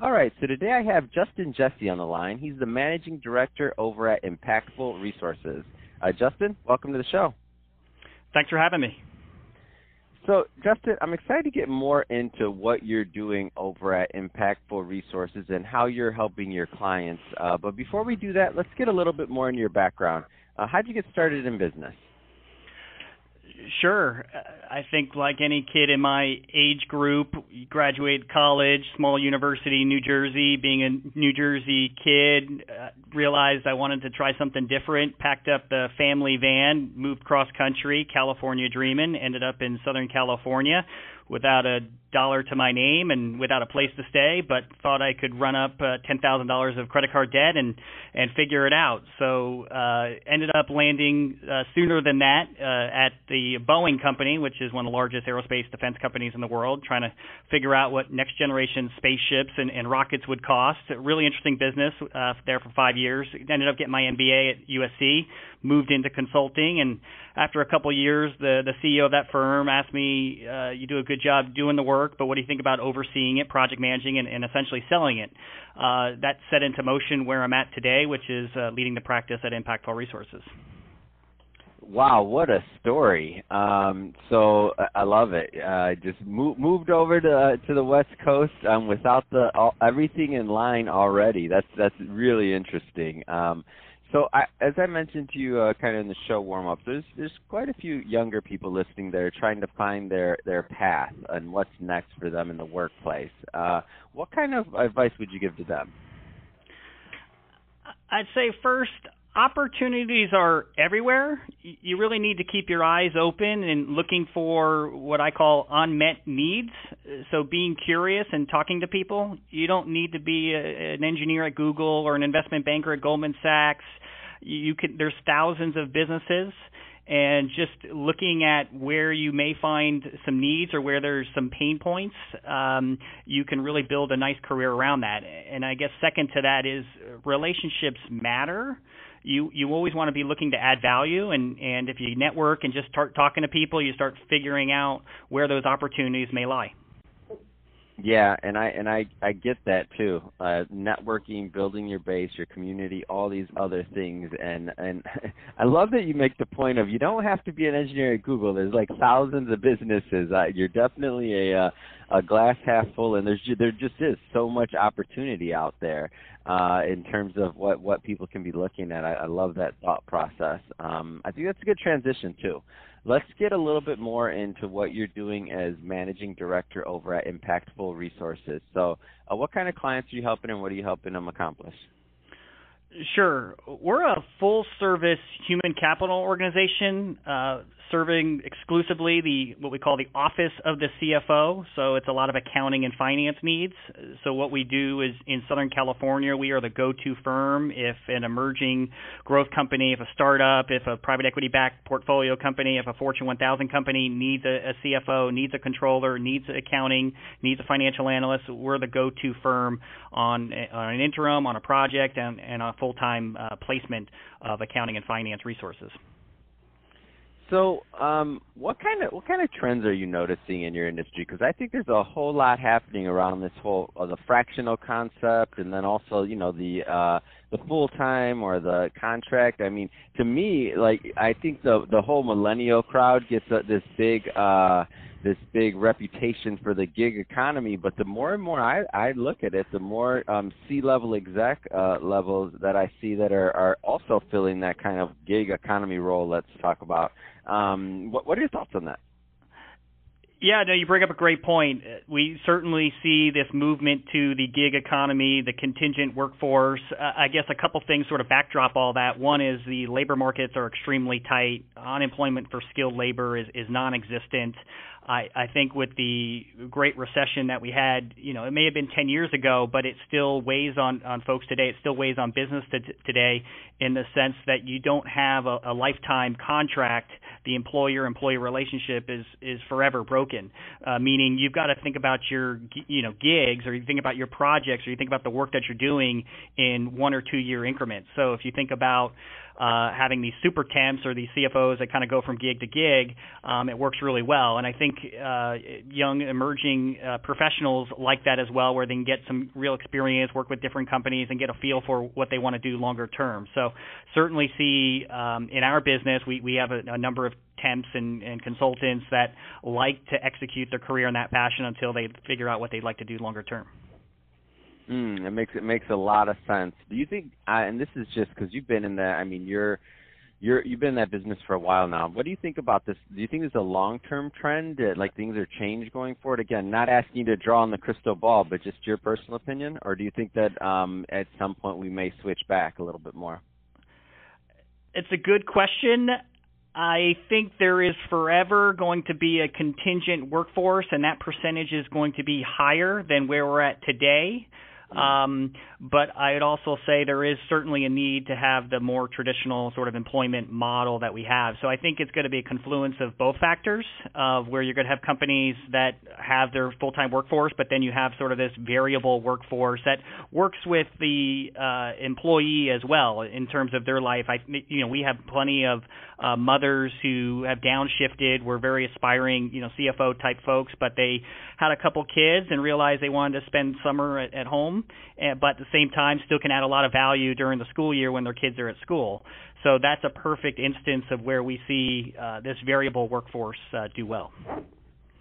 All right, so today I have Justin Jesse on the line. He's the managing director over at Impactful Resources. Uh, Justin, welcome to the show. Thanks for having me. So, Justin, I'm excited to get more into what you're doing over at Impactful Resources and how you're helping your clients. Uh, but before we do that, let's get a little bit more into your background. Uh, how did you get started in business? Sure. I think like any kid in my age group, graduated college, small university, in New Jersey, being a New Jersey kid, uh, realized I wanted to try something different, packed up the family van, moved cross country, California dreaming, ended up in Southern California without a dollar to my name and without a place to stay, but thought I could run up uh, ten thousand dollars of credit card debt and and figure it out. So uh, ended up landing uh, sooner than that uh, at the Boeing company, which is one of the largest aerospace defense companies in the world, trying to figure out what next generation spaceships and, and rockets would cost. A really interesting business uh, there for five years. Ended up getting my MBA at USC, moved into consulting, and after a couple years, the the CEO of that firm asked me, uh, "You do a good job doing the work, but what do you think about overseeing it, project managing, and, and essentially selling it?" Uh, that set into motion where I'm at today, which is uh, leading the practice at Impactful Resources. Wow, what a story! Um, so I love it. Uh, just moved moved over to uh, to the West Coast um, without the all, everything in line already. That's that's really interesting. Um, so, I, as I mentioned to you, uh, kind of in the show warm up, there's there's quite a few younger people listening that are trying to find their their path and what's next for them in the workplace. Uh, what kind of advice would you give to them? I'd say first, opportunities are everywhere. You really need to keep your eyes open and looking for what I call unmet needs. So being curious and talking to people. You don't need to be a, an engineer at Google or an investment banker at Goldman Sachs. You can there's thousands of businesses and just looking at where you may find some needs or where there's some pain points, um, you can really build a nice career around that. And I guess second to that is relationships matter you you always want to be looking to add value and and if you network and just start talking to people you start figuring out where those opportunities may lie yeah and i and i i get that too uh networking building your base your community all these other things and and i love that you make the point of you don't have to be an engineer at google there's like thousands of businesses uh, you're definitely a uh, a glass half full and there's there just is so much opportunity out there uh, in terms of what what people can be looking at. I, I love that thought process. Um, I think that's a good transition too. Let's get a little bit more into what you're doing as managing director over at Impactful Resources. So, uh, what kind of clients are you helping, and what are you helping them accomplish? Sure. We're a full service human capital organization uh, serving exclusively the what we call the office of the CFO. So it's a lot of accounting and finance needs. So what we do is in Southern California, we are the go-to firm if an emerging growth company, if a startup, if a private equity backed portfolio company, if a Fortune 1000 company needs a, a CFO, needs a controller, needs accounting, needs a financial analyst, we're the go-to firm on, on an interim, on a project, and, and a full-time uh, placement of accounting and finance resources. So, um, what kind of what kind of trends are you noticing in your industry? Because I think there's a whole lot happening around this whole uh, the fractional concept, and then also you know the uh, the full time or the contract. I mean, to me, like I think the the whole millennial crowd gets uh, this big uh, this big reputation for the gig economy. But the more and more I I look at it, the more um, C level exec uh, levels that I see that are are also filling that kind of gig economy role. Let's talk about. Um, what, what are your thoughts on that? Yeah, no, you bring up a great point. We certainly see this movement to the gig economy, the contingent workforce. Uh, I guess a couple things sort of backdrop all that. One is the labor markets are extremely tight. Unemployment for skilled labor is, is non existent. I, I think with the great recession that we had, you know, it may have been 10 years ago, but it still weighs on, on folks today. It still weighs on business to, today in the sense that you don't have a, a lifetime contract. The employer-employee relationship is is forever broken. Uh, meaning you've got to think about your you know gigs, or you think about your projects, or you think about the work that you're doing in one or two year increments. So if you think about uh, having these super temps or these CFOs that kind of go from gig to gig, um, it works really well. And I think uh, young emerging uh, professionals like that as well, where they can get some real experience, work with different companies, and get a feel for what they want to do longer term. So certainly see um, in our business, we, we have a, a number of temps and, and consultants that like to execute their career in that fashion until they figure out what they'd like to do longer term. Mm, it makes it makes a lot of sense. Do you think? Uh, and this is just because you've been in that. I mean, you're you're you've been in that business for a while now. What do you think about this? Do you think it's a long term trend? Like things are changed going forward? Again, not asking you to draw on the crystal ball, but just your personal opinion, or do you think that um, at some point we may switch back a little bit more? It's a good question. I think there is forever going to be a contingent workforce, and that percentage is going to be higher than where we're at today. Um, but I'd also say there is certainly a need to have the more traditional sort of employment model that we have. So I think it's going to be a confluence of both factors of where you're going to have companies that have their full-time workforce, but then you have sort of this variable workforce that works with the uh, employee as well in terms of their life. I, you know, we have plenty of uh, mothers who have downshifted, were very aspiring, you know, CFO type folks, but they had a couple kids and realized they wanted to spend summer at, at home, and, but at the same time still can add a lot of value during the school year when their kids are at school. So that's a perfect instance of where we see uh, this variable workforce uh, do well.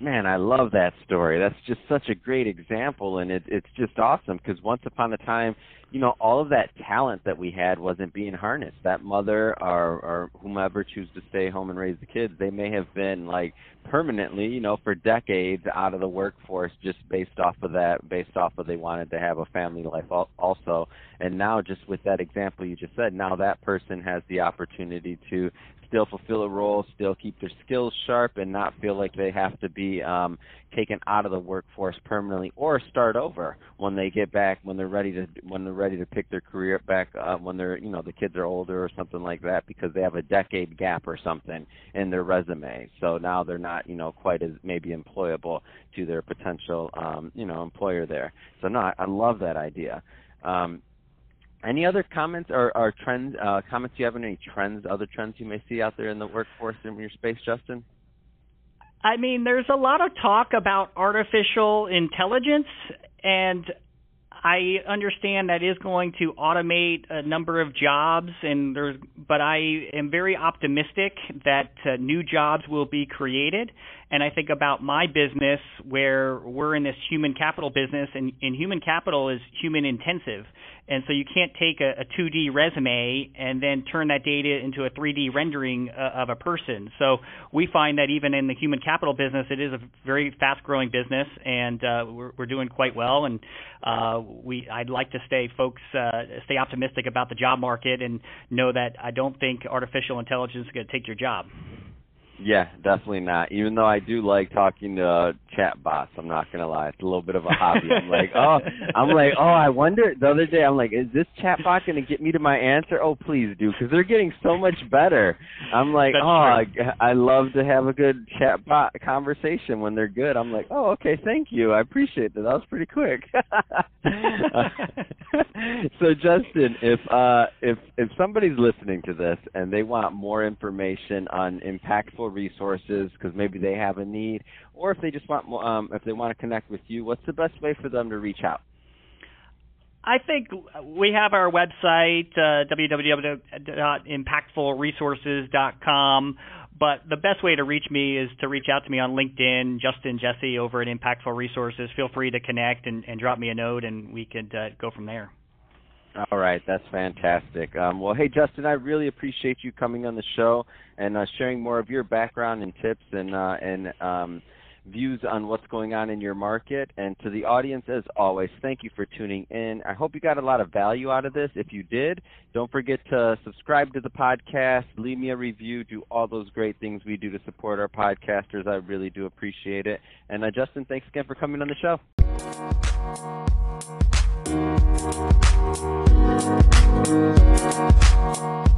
Man, I love that story. That's just such a great example, and it, it's just awesome because once upon a time, you know, all of that talent that we had wasn't being harnessed. That mother or, or whomever choose to stay home and raise the kids, they may have been like permanently, you know, for decades out of the workforce just based off of that, based off of they wanted to have a family life also. And now, just with that example you just said, now that person has the opportunity to still fulfill a role, still keep their skills sharp, and not feel like they have to be um, taken out of the workforce permanently or start over when they get back when they're ready to when they're ready to pick their career back up when they're you know the kids are older or something like that because they have a decade gap or something in their resume. So now they're not you know quite as maybe employable to their potential um, you know employer there. So no, I, I love that idea. Um, any other comments or, or trends, uh, comments you have on any trends, other trends you may see out there in the workforce in your space, Justin? I mean, there's a lot of talk about artificial intelligence, and I understand that is going to automate a number of jobs, and there's, but I am very optimistic that uh, new jobs will be created. And I think about my business where we're in this human capital business, and, and human capital is human intensive. And so you can't take a, a 2D resume and then turn that data into a 3D rendering uh, of a person. So we find that even in the human capital business, it is a very fast-growing business, and uh, we're, we're doing quite well. And uh, we, I'd like to stay folks uh, stay optimistic about the job market and know that I don't think artificial intelligence is going to take your job. Yeah, definitely not. Even though I do like talking to chat bots, I'm not gonna lie, it's a little bit of a hobby. I'm like, oh, I'm like, oh, I wonder. The other day, I'm like, is this chat bot gonna get me to my answer? Oh, please do, because they're getting so much better. I'm like, That's oh, I, I love to have a good chat bot conversation when they're good. I'm like, oh, okay, thank you, I appreciate that. That was pretty quick. so, Justin, if uh, if if somebody's listening to this and they want more information on impactful resources because maybe they have a need, or if they just want um, if they want to connect with you, what's the best way for them to reach out? I think we have our website, uh, www.impactfulresources.com. But the best way to reach me is to reach out to me on LinkedIn, Justin Jesse over at Impactful Resources. Feel free to connect and, and drop me a note, and we could uh, go from there. All right, that's fantastic. Um, well, hey, Justin, I really appreciate you coming on the show and uh, sharing more of your background and tips and uh, and um, views on what's going on in your market. And to the audience, as always, thank you for tuning in. I hope you got a lot of value out of this. If you did, don't forget to subscribe to the podcast, leave me a review, do all those great things we do to support our podcasters. I really do appreciate it. And uh, Justin, thanks again for coming on the show. Thank you.